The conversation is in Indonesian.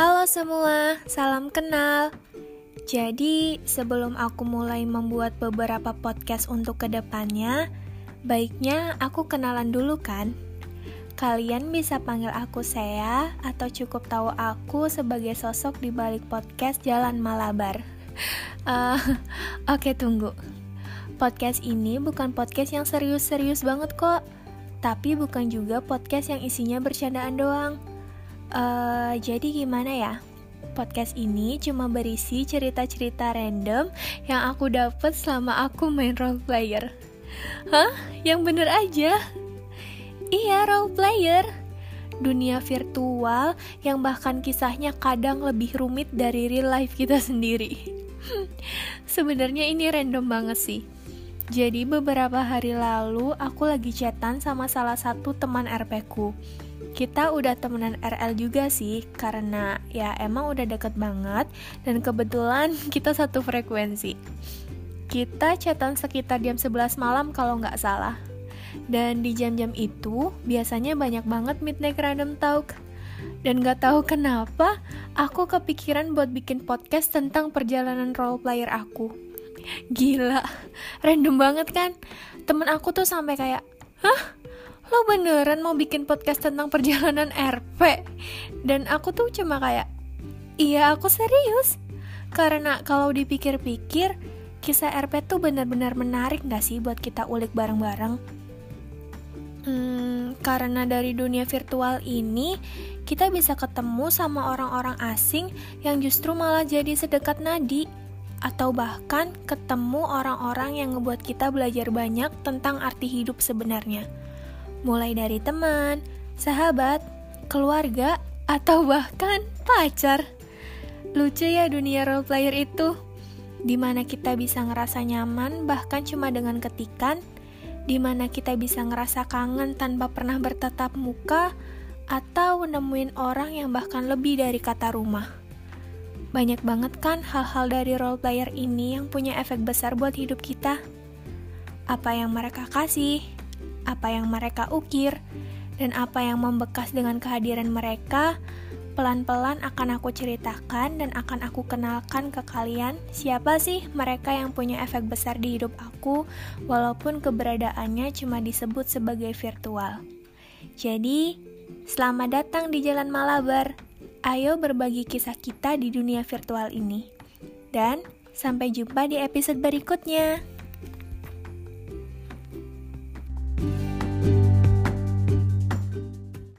Halo semua, salam kenal. Jadi, sebelum aku mulai membuat beberapa podcast untuk ke depannya, baiknya aku kenalan dulu kan? Kalian bisa panggil aku saya atau cukup tahu aku sebagai sosok di balik podcast Jalan Malabar. Uh, Oke, okay, tunggu. Podcast ini bukan podcast yang serius-serius banget kok tapi bukan juga podcast yang isinya bercandaan doang. Uh, jadi gimana ya? Podcast ini cuma berisi cerita-cerita random yang aku dapat selama aku main role player. Hah? Yang bener aja? Iya, role player. Dunia virtual yang bahkan kisahnya kadang lebih rumit dari real life kita sendiri. Sebenarnya ini random banget sih jadi beberapa hari lalu aku lagi chatan sama salah satu teman RP ku. Kita udah temenan RL juga sih, karena ya emang udah deket banget dan kebetulan kita satu frekuensi. Kita chatan sekitar jam 11 malam kalau nggak salah. Dan di jam-jam itu biasanya banyak banget midnight random talk. Dan gak tahu kenapa, aku kepikiran buat bikin podcast tentang perjalanan role player aku. Gila, random banget kan? Temen aku tuh sampai kayak, hah? Lo beneran mau bikin podcast tentang perjalanan RP? Dan aku tuh cuma kayak, iya aku serius. Karena kalau dipikir-pikir, kisah RP tuh benar-benar menarik gak sih buat kita ulik bareng-bareng? Hmm, karena dari dunia virtual ini, kita bisa ketemu sama orang-orang asing yang justru malah jadi sedekat nadi atau bahkan ketemu orang-orang yang ngebuat kita belajar banyak tentang arti hidup sebenarnya. Mulai dari teman, sahabat, keluarga, atau bahkan pacar. Lucu ya dunia role player itu, di mana kita bisa ngerasa nyaman bahkan cuma dengan ketikan, di mana kita bisa ngerasa kangen tanpa pernah bertatap muka, atau nemuin orang yang bahkan lebih dari kata rumah. Banyak banget kan hal-hal dari role player ini yang punya efek besar buat hidup kita. Apa yang mereka kasih, apa yang mereka ukir, dan apa yang membekas dengan kehadiran mereka, pelan-pelan akan aku ceritakan dan akan aku kenalkan ke kalian siapa sih mereka yang punya efek besar di hidup aku walaupun keberadaannya cuma disebut sebagai virtual. Jadi, selamat datang di Jalan Malabar. Ayo berbagi kisah kita di dunia virtual ini. Dan sampai jumpa di episode berikutnya.